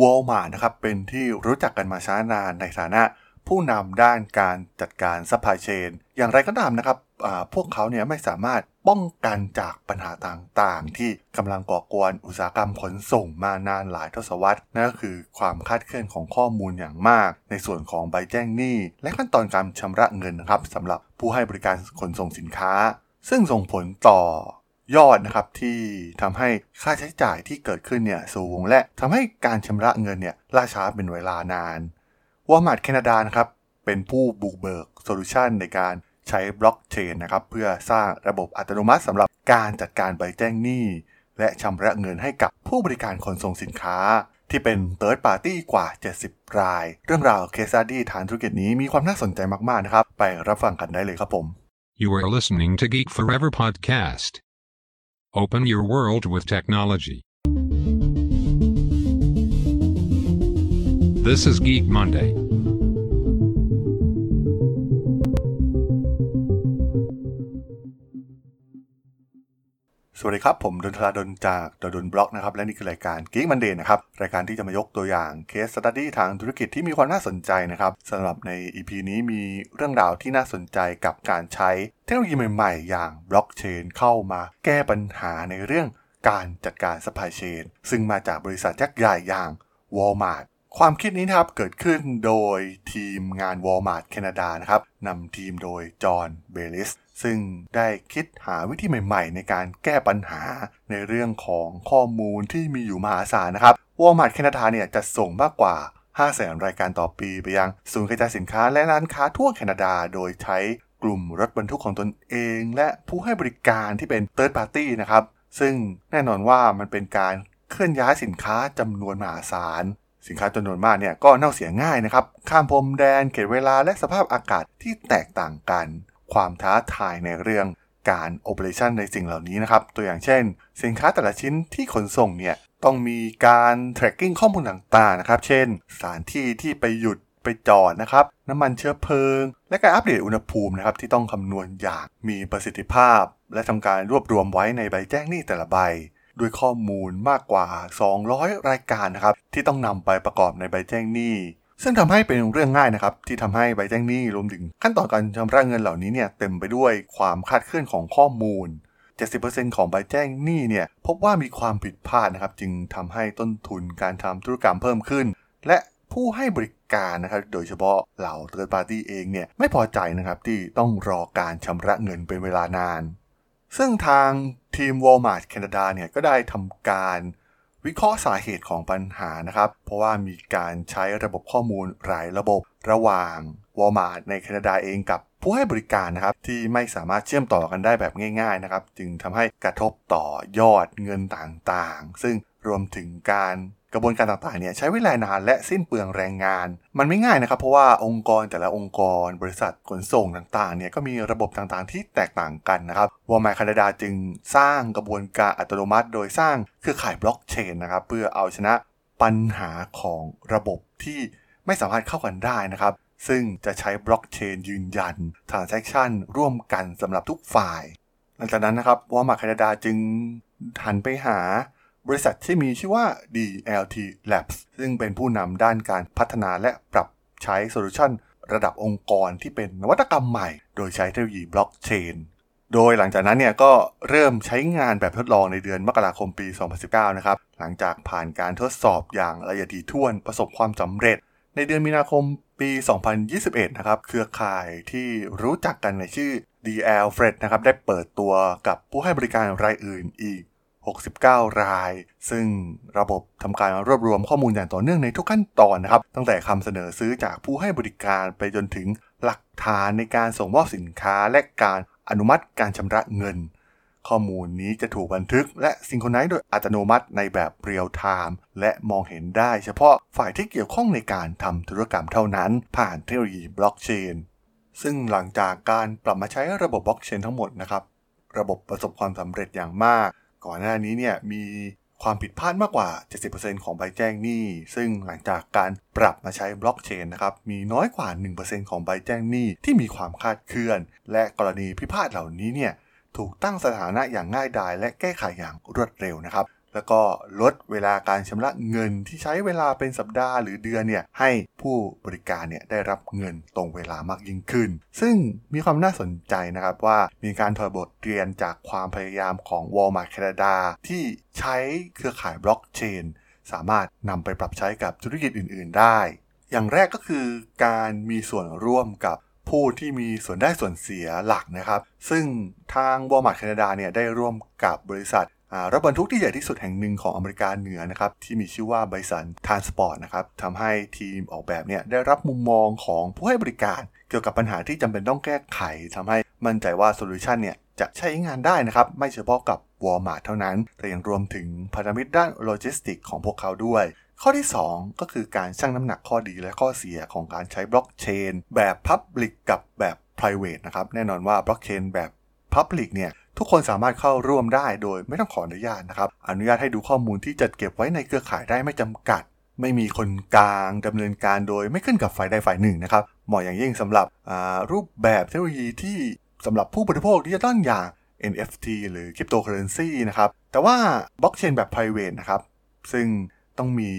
Walmart นะครับเป็นที่รู้จักกันมาช้านานในฐานะผู้นำด้านการจัดการซัพพลายเชน อย่างไรก็ตามนะครับพวกเขาเนี่ยไม่สามารถป้องกันจากปัญหาต่างๆ ที่กำลังก่อกวนอุตสาหกรรมขนส่งมานานหลายทศวรรษนั่นก็คือความคลาดเคลื่อนของข้อมูลอย่างมาก ในส่วนของใบแจ้งหนี้ และขั้นตอนการชำระเงินนะครับสำหรับผู้ให้บริการขนส่งสินค้า ซึ่งส่งผลต่อ ยอดนะครับที่ทำให้ค่าใช้จ่ายที่เกิดขึ้นเนี่ยสูง และทำให้การชำระเงินเนี่ยล่าช้าเป็นเวลานานวอร์มาร์ทแคนาดานะครับเป็นผู้บุกเบิกโซลูชันในการใช้บล็อกเชนนะครับเพื่อสร้างระบบอัตโนมัติสำหรับการจัดการใบแจ้งหนี้ และชำระเงินให้กับผู้บริการขนส่งสินค้า ที่เป็น third party กว่า 70 ราย เรื่องราว case study ทางธุรกิจนี้มีความน่าสนใจมาก ๆ นะครับ ไปรับฟังกันได้เลยครับผม You are listening to Geek Forever podcast. Open your world with technology. This is Geek Monday. สวัสดีครับ ผมดนทราดนจากดนบล็อกนะครับและนี่คือรายการ Geek Monday นะครับ รายการที่จะมายกตัวอย่างเคสสตัดดี้ทางธุรกิจที่มีความน่าสนใจนะครับสำหรับใน EP นี้มีเรื่องราวที่น่าสนใจกับการใช้เทคโนโลยีใหม่ๆ อย่างบล็อกเชนเข้ามาแก้ปัญหาในเรื่องการจัดการ supply chain ซึ่งมาจากบริษัทยักษ์ใหญ่อย่าง Walmart ความคิดนี้นะครับเกิดขึ้นโดยทีมงาน Walmart แคนาดานะครับนำทีมโดยจอห์นเบลิสซึ่งได้คิดหาวิธีใหม่ๆ ในการแก้ปัญหาในเรื่องของข้อมูลที่มีอยู่มหาศาลนะครับ Walmart แคนาดาเนี่ยจะส่งมากกว่า5 0 0แสนรายการต่อปีไปยังศูนย์กระจายสินค้าและร้านค้าทั่วแคนาดา โดยใช้กลุ่มรถบรรทุกของตนเอง และผู้ให้บริการที่เป็น Third Party นะครับ ซึ่งแน่นอนว่ามันเป็นการเคลื่อนย้ายสินค้าจำนวนมหาศาล สินค้าจำนวนมากเนี่ยก็เน่าเสียง่ายนะครับ ข้ามพรมแดน เขตเวลาและสภาพอากาศที่แตกต่างกัน ความท้าทายในเรื่องการโอเปอเรชันในสิ่งเหล่านี้นะครับ ตัวอย่างเช่น สินค้าแต่ละชิ้นที่ขนส่งเนี่ยต้องมีการ tracking ข้อมูลต่างๆนะครับ เช่น สถานที่ที่ไปหยุดไปจอดนะครับ น้ำมันเชื้อเพลิง และการอัปเดตอุณหภูมินะครับที่ต้องคำนวณอย่างมีประสิทธิภาพ และทำการรวบรวมไว้ในใบแจ้งหนี้แต่ละใบ ด้วยข้อมูลมากกว่า 200 รายการนะครับ ที่ต้องนำไปประกอบในใบแจ้งหนี้ ซึ่งทำให้เป็นเรื่องง่ายนะครับที่ทำให้ใบแจ้งหนี้รวมถึงขั้นตอนการชำระเงินเหล่านี้เนี่ยเต็มไปด้วยความคาดเคลื่อนของข้อมูล 70%ของใบแจ้งหนี้เนี่ยพบว่ามีความผิดพลาดนะครับ จึงทำให้ต้นทุนการทำธุรกรรมเพิ่มขึ้น และผู้ให้บริการนะครับ โดยเฉพาะเหล่า third party เองเนี่ยไม่พอใจนะครับที่ต้องรอการชำระเงินเป็นเวลานาน ซึ่งทางทีม Walmart แคนาดาเนี่ยก็ได้ทำการวิเคราะห์สาเหตุของปัญหานะครับ เพราะว่ามีการใช้ระบบข้อมูลหลายระบบระหว่าง Walmart ในแคนาดาเองกับผู้ให้บริการนะครับ ที่ไม่สามารถเชื่อมต่อกันได้แบบง่าย ๆนะครับ จึงทำให้กระทบต่อยอดเงินต่างๆ ซึ่งรวมถึงการ กระบวนการต่างๆเนี่ยใช้เวลานานและสิ้นเปลืองแรงงาน มันไม่ง่ายนะครับ เพราะว่าองค์กรแต่ละองค์กร บริษัทขนส่งต่างๆเนี่ยก็มีระบบต่างๆ ที่แตกต่างกันนะครับวอร์มาแคนาดาจึงสร้างกระบวนการอัตโนมัติ โดยสร้างเครือข่ายบล็อกเชนนะครับเพื่อเอาชนะปัญหาของระบบที่ไม่สามารถเข้ากันได้นะครับซึ่งจะใช้บล็อกเชนยืนยัน transaction ร่วมกันสำหรับทุกฝ่าย หลังจากนั้นนะครับวอร์มาแคนาดาจึงหันไปหา บริษัทที่มีชื่อว่า DLT Labs ซึ่งเป็นผู้นำด้านการพัฒนาและปรับใช้โซลูชันระดับองค์กรที่เป็นนวัตกรรมใหม่ โดยใช้เทคโนโลยีบล็อกเชน โดยหลังจากนั้นเนี่ยก็เริ่มใช้งานแบบทดลองในเดือนมกราคมปี 2019 นะครับ หลังจากผ่านการทดสอบอย่างละเอียดถี่ถ้วนประสบความสำเร็จ ในเดือนมีนาคมปี 2021 นะครับ เครือข่ายที่รู้จักกันในชื่อ DL Fred นะครับ ได้เปิดตัวกับผู้ให้บริการรายอื่นอีก 69 ราย ซึ่งระบบทำการรวบรวมข้อมูลอย่างต่อเนื่องในทุกขั้นตอนนะครับ ตั้งแต่คำเสนอซื้อจากผู้ให้บริการไปจนถึงหลักฐานในการส่งมอบสินค้าและการอนุมัติการชำระเงิน ข้อมูลนี้จะถูกบันทึกและซิงโครไนซ์โดยอัตโนมัติในแบบเรียลไทม์และมองเห็นได้เฉพาะฝ่ายที่เกี่ยวข้องในการทำธุรกรรมเท่านั้น ผ่านเทคโนโลยีบล็อกเชนซึ่งหลังจากการปรับมาใช้ระบบบล็อกเชนทั้งหมดนะครับ ระบบประสบความสำเร็จอย่างมาก ก่อนหน้านี้เนี่ยมีความผิดพลาดมากกว่า 70%ของใบแจ้งหนี้ ซึ่งหลังจากการปรับมาใช้บล็อกเชนนะครับ มีน้อยกว่า 1%ของใบแจ้งหนี้ที่มีความคลาดเคลื่อน และกรณีพิพาทเหล่านี้เนี่ยถูกตั้งสถานะอย่างง่ายดายและแก้ไขอย่างรวดเร็วนะครับ แล้วก็ลดเวลาการชำระเงินที่ใช้เวลาเป็นสัปดาห์หรือเดือนเนี่ยให้ผู้บริการเนี่ยได้รับเงินตรงเวลามากยิ่งขึ้น ซึ่งมีความน่าสนใจนะครับว่ามีการถอดบทเรียนจากความพยายามของ Walmart แคนาดา ที่ใช้เครือข่ายบล็อกเชนสามารถนำไปปรับใช้กับธุรกิจอื่น ๆ ได้ อย่างแรกก็คือการมีส่วนร่วมกับผู้ที่มีส่วนได้ส่วนเสียหลักนะครับ ซึ่งทาง Walmart แคนาดาเนี่ยได้ร่วมกับบริษัท รถบรรทุกที่ใหญ่ที่สุดแห่งหนึ่งของอเมริกาเหนือนะครับที่มีชื่อว่า Bison Transport นะครับทำให้ทีมออกแบบเนี่ยได้รับมุมมองของผู้ให้บริการ เกี่ยวกับปัญหาที่จำเป็นต้องแก้ไขทำให้มั่นใจว่าโซลูชันเนี่ยจะใช้งานได้นะครับ ไม่เฉพาะกับ Walmart เท่านั้น แต่ยังรวมถึงพันธมิตรด้านโลจิสติกของพวกเขาด้วย ข้อที่ 2 ก็คือการชั่งน้ำหนักข้อดีและข้อเสียของการใช้บล็อกเชนแบบ Public กับแบบ Private นะครับแน่นอนว่าบล็อกเชนแบบ Public เนี่ยทุกคนสามารถเข้าร่วมได้โดยไม่ต้องขออนุญาตนะครับ อนุญาตให้ดูข้อมูลที่จัดเก็บไว้ในเครือข่ายได้ไม่จำกัด ไม่มีคนกลางดำเนินการโดยไม่ขึ้นกับฝ่ายใดฝ่ายหนึ่งนะครับเหมาะอย่างยิ่งสำหรับรูปแบบเทคโนโลยีที่สำหรับผู้บริโภคที่จะต้องอย่าง NFT หรือ Cryptocurrency นะครับ แต่ว่าบล็อกเชนแบบ private นะครับ ซึ่งต้องมี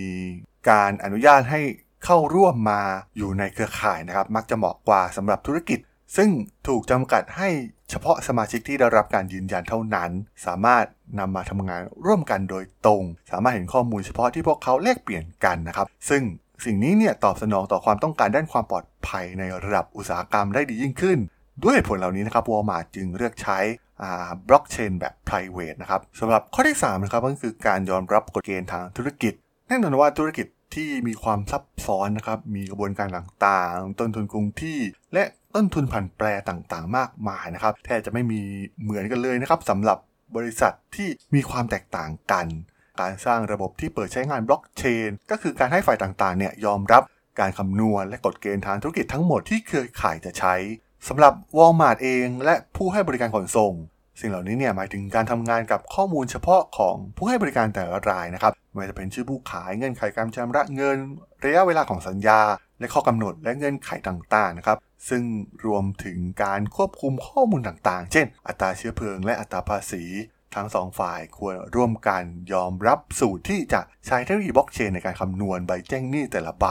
การอนุญาตให้เข้าร่วมมาอยู่ในเครือข่ายนะครับ มักจะเหมาะกว่าสำหรับธุรกิจ ซึ่งถูกจำกัดให้ เฉพาะสมาชิกที่ได้รับการยืนยันเท่านั้น สามารถนำมาทำงานร่วมกันโดยตรง สามารถเห็นข้อมูลเฉพาะที่พวกเขาแลกเปลี่ยนกันนะครับ ซึ่งสิ่งนี้เนี่ยตอบสนองต่อความต้องการด้านความปลอดภัยในระดับอุตสาหกรรมได้ดียิ่งขึ้น ด้วยผลเหล่านี้นะครับวอลมาร์จึงเลือกใช้บล็อกเชนแบบ private นะครับสำหรับข้อที่3นะครับก็คือการยอมรับกฎเกณฑ์ทางธุรกิจแน่นอนว่าธุรกิจ ที่มีความซับซ้อนนะครับ มีกระบวนการต่างๆ ต้นทุนคงที่ และต้นทุนผันแปรต่างๆ มากมายนะครับ แทบจะไม่มีเหมือนกันเลยนะครับสำหรับบริษัทที่มีความแตกต่างกัน การสร้างระบบที่เปิดใช้งานบล็อกเชน ก็คือการให้ฝ่ายต่างๆ เนี่ยยอมรับการคำนวณและกฎเกณฑ์ทางธุรกิจทั้งหมดที่เครือข่ายจะใช้สำหรับ Walmart เองและผู้ให้บริการขนส่ง สิ่งเหล่านี้เนี่ยหมายถึงการทำงานกับข้อมูลเฉพาะของผู้ให้บริการแต่ละรายนะครับ ไม่ว่าจะเป็นชื่อผู้ขายเงื่อนไขการชำระเงิน ระยะเวลาของสัญญา และข้อกำหนดและเงื่อนไขต่างๆนะครับซึ่งรวมถึงการควบคุมข้อมูลต่างๆ เช่น อัตราเชื้อเพลิงและอัตราภาษี ทั้งสองฝ่ายควรร่วมกันยอมรับสูตรที่จะใช้เทคโนโลยีบล็อกเชนในการคำนวณใบแจ้งหนี้แต่ละใบ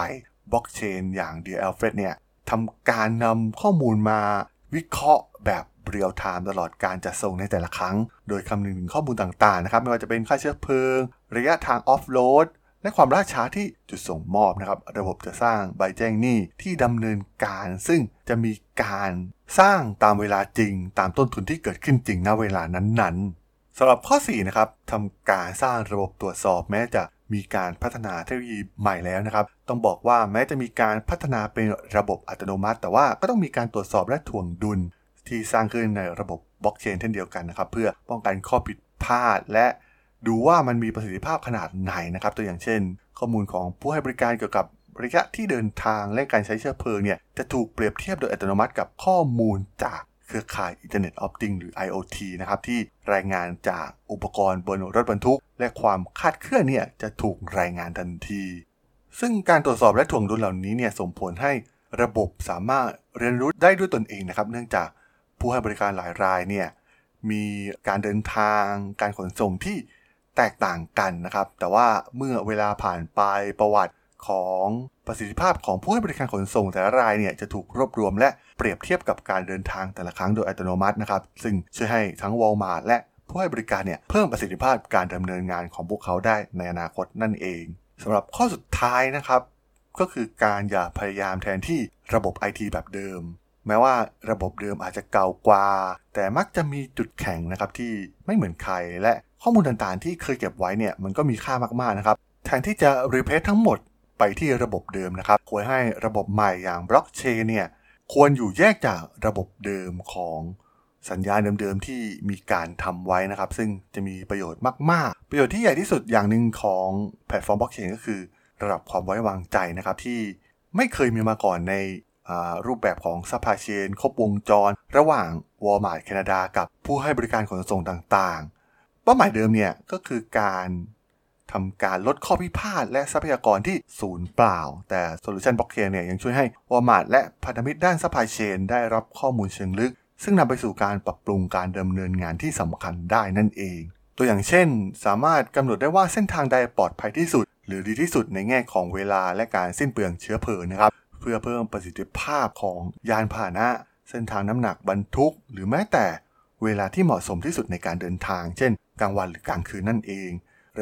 บล็อกเชนอย่าง d e a l f r e d เนี่ยทำการนำข้อมูลมาวิเคราะห์แบบ เรียลไทม์ตลอดการจัดส่งในแต่ละครั้ง โดยคำนึงถึงข้อมูลต่างๆนะครับไม่ว่าจะเป็นค่าเชื้อเพลิง ระยะทางออฟโหลดและความล่าช้าที่จุดส่งมอบนะครับ ระบบจะสร้างใบแจ้งหนี้ที่ดำเนินการ ซึ่งจะมีการสร้างตามเวลาจริง ตามต้นทุนที่เกิดขึ้นจริงณเวลานั้นๆสำหรับข้อ4นะครับทำการสร้างระบบตรวจสอบแม้จะมีการพัฒนาเทคโนโลยีใหม่แล้วนะครับ ต้องบอกว่าแม้จะมีการพัฒนาเป็นระบบอัตโนมัติ แต่ว่าก็ต้องมีการตรวจสอบและถ่วงดุล ที่สร้างขึ้นในระบบบล็อกเชนเช่นเดียวกันนะครับ เพื่อป้องกันข้อผิดพลาด และดูว่ามันมีประสิทธิภาพขนาดไหนนะครับ ตัวอย่างเช่น ข้อมูลของผู้ให้บริการเกี่ยวกับระยะที่เดินทางและการใช้เชื้อเพลิงเนี่ยจะถูกเปรียบเทียบโดยอัตโนมัติกับข้อมูลจากเครือข่าย Internet of Things หรือ IoT นะครับที่รายงานจากอุปกรณ์บนรถบรรทุก และความคลาดเคลื่อนเนี่ยจะถูกรายงานทันที ซึ่งการตรวจสอบและถ่วงดุลเหล่านี้เนี่ยส่งผลให้ระบบสามารถเรียนรู้ได้ด้วยตนเองนะครับ เนื่องจาก ผู้ให้บริการหลายรายเนี่ยมีการเดินทางการขนส่งที่แตกต่างกันนะครับ แต่ว่าเมื่อเวลาผ่านไปประวัติของประสิทธิภาพของผู้ให้บริการขนส่งแต่ละรายเนี่ยจะถูกรวบรวมและเปรียบเทียบกับการเดินทางแต่ละครั้งโดยอัตโนมัตินะครับ ซึ่งช่วยให้ทั้ง Walmart และผู้ให้บริการเนี่ยเพิ่มประสิทธิภาพการดำเนินงานของพวกเขาได้ในอนาคตนั่นเองสำหรับข้อสุดท้ายนะครับ ก็คือการอย่าพยายามแทนที่ระบบ IT แบบเดิม แม้ว่าระบบเดิมอาจจะเก่ากว่า แต่มักจะมีจุดแข็งนะครับที่ไม่เหมือนใคร และข้อมูลต่างๆ ที่เคยเก็บไว้เนี่ยมันก็มีค่ามากๆนะครับ แทนที่จะรีเพสทั้งหมดไปที่ระบบเดิมนะครับ ควรให้ระบบใหม่อย่างบล็อกเชนเนี่ยควรอยู่แยกจากระบบเดิมของสัญญาเดิมๆที่มีการทำไว้นะครับ ซึ่งจะมีประโยชน์มากๆ ประโยชน์ที่ใหญ่ที่สุดอย่างหนึ่งของแพลตฟอร์มบล็อกเชนก็คือ ระดับความไว้วางใจนะครับที่ไม่เคยมีมาก่อนใน รูปแบบของซัพพลายเชนครบวงจร ระหว่าง Walmart แคนาดากับผู้ให้บริการขนส่งต่างๆ เป้าหมายเดิมเนี่ยก็คือการทำการลดข้อพิพาทและทรัพยากรที่ศูนย์เปล่า แต่โซลูชันบล็อกเชนเนี่ยยังช่วยให้ Walmart และพันธมิตรด้านซัพพลายเชนได้รับข้อมูลเชิงลึก ซึ่งนำไปสู่การปรับปรุงการดำเนินงานที่สำคัญได้นั่นเอง ตัวอย่างเช่น สามารถกำหนดได้ว่าเส้นทางใดปลอดภัยที่สุด หรือดีที่สุดในแง่ของเวลาและการสิ้นเปลืองเชื้อเพลิงนะครับ เพื่อเพิ่มประสิทธิภาพของยานพาหนะ เส้นทางน้ำหนักบรรทุก หรือแม้แต่เวลาที่เหมาะสมที่สุดในการเดินทาง เช่น กลางวันหรือกลางคืนนั่นเอง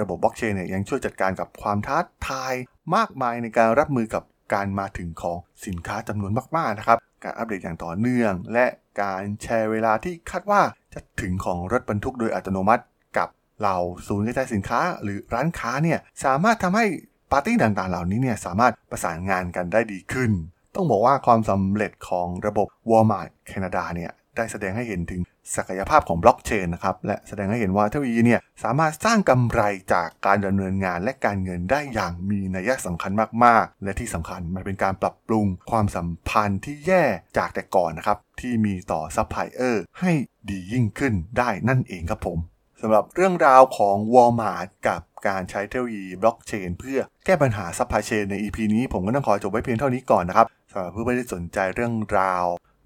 ระบบบล็อกเชนเนี่ยยังช่วยจัดการกับความท้าทายมากมายในการรับมือกับการมาถึงของสินค้าจำนวนมากๆนะครับ การอัปเดตอย่างต่อเนื่อง และการแชร์เวลาที่คาดว่าจะถึงของรถบรรทุกโดยอัตโนมัติ กับเราศูนย์กระจายสินค้าหรือร้านค้าเนี่ยสามารถทำให้ ปาร์ตี้ต่างๆ เหล่านี้เนี่ยสามารถประสานงานกันได้ดีขึ้น ต้องบอกว่าความสำเร็จของระบบ Walmart แคนาดาเนี่ยได้แสดงให้เห็นถึงศักยภาพของบล็อกเชนนะครับ และแสดงให้เห็นว่าเทคโนโลยีเนี่ยสามารถสร้างกำไรจากการดำเนินงานและการเงินได้อย่างมีนัยสำคัญมากๆ และที่สำคัญมันเป็นการปรับปรุงความสัมพันธ์ที่แย่จากแต่ก่อนนะครับ ที่มีต่อซัพพลายเออร์ให้ดียิ่งขึ้นได้นั่นเองครับผมสำหรับเรื่องราวของ Walmart กับ การใช้เทคโนโลยีบล็อกเชนเพื่อแก้ปัญหาซัพพลายเชนใน EP นี้ผมก็ต้องขอจบไว้เพียงเท่านี้ก่อนนะครับสำหรับผู้ที่สนใจเรื่องราว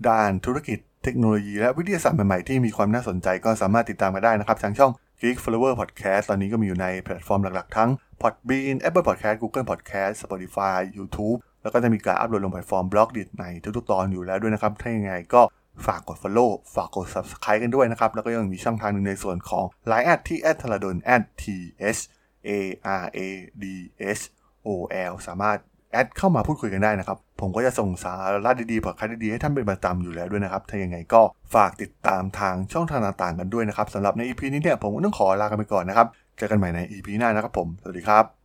ด้านธุรกิจเทคโนโลยีและวิทยาศาสตร์ใหม่ๆที่มีความน่าสนใจก็สามารถติดตามกันได้นะครับทางช่อง Geek Forever Podcast ตอนนี้ก็มีอยู่ในแพลตฟอร์มหลักๆ ทั้ง Podbean Apple Podcast Google Podcast Spotify YouTube แล้วก็จะมีการอัปโหลดลงแพลตฟอร์ม Blockdit ในทุกๆตอนอยู่แล้วด้วยนะครับ ถ้ายังไงก็ฝากกด follow ฝากกด subscribe กันด้วยนะครับ แล้วก็ยังมีช่องทางหนึ่งในส่วนของ Line แอดที่แอดทรดน t h a r a d s o l สามารถแอดเข้ามาพูดคุยกันได้นะครับ ผมก็จะส่งสาระดีๆพอดคาสต์ดีๆให้ท่านเป็นประจำอยู่แล้วด้วยนะครับ ถ้ายังไงก็ฝากติดตามทางช่องทางต่างๆกันด้วยนะครับสำหรับใน EP นี้เนี่ยผมก็ต้องขอลากันไปก่อนนะครับ เจอกันใหม่ใน EP หน้านะครับผม สวัสดีครับ